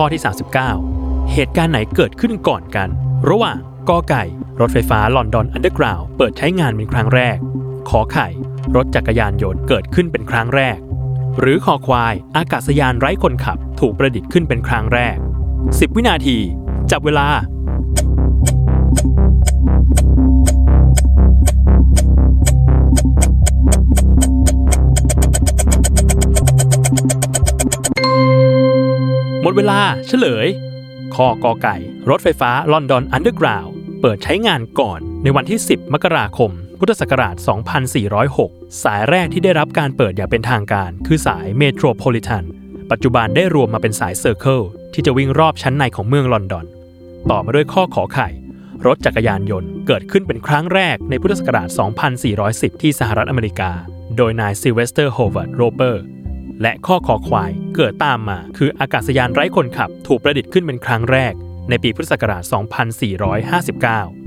ข้อที่ 39 เหตุการณ์ไหนเกิดขึ้นก่อนกัน ระหว่างกอไก่ รถไฟฟ้าลอนดอนอันเดอร์กราวเปิดใช้งานเป็นครั้งแรก ขอไข่ รถจักรยานยนต์เกิดขึ้นเป็นครั้งแรก หรือคอควายอากาศยานไร้คนขับถูกประดิษฐ์ขึ้นเป็นครั้งแรก 10 วินาที จับเวลา หมดเวลาเฉลยข้อกอไก่ รถไฟฟ้าลอนดอนอันเดอร์กราวด์เปิดใช้งานก่อนในวันที่ 10 มกราคม พุทธศักราช 2406 สายแรกที่ได้รับการเปิดอย่างเป็นทางการ คือสายเมโทรโพลิแทนปัจจุบันได้รวมมาเป็นสายเซอร์เคิลที่จะวิ่งรอบชั้นในของเมืองลอนดอน ต่อมาด้วยข้อขอไข่ รถจักรยานยนต์เกิดขึ้นเป็นครั้งแรกในพุทธศักราช 2410 ที่สหรัฐอเมริกา โดยนายซิลเวสเตอร์โฮเวิร์ดโรเปอร์ และข้อคอควายเกิดตามมา คืออากาศยานไร้คนขับ ถูกประดิษฐ์ขึ้นเป็นครั้งแรก ในปีพุทธศักราช 2459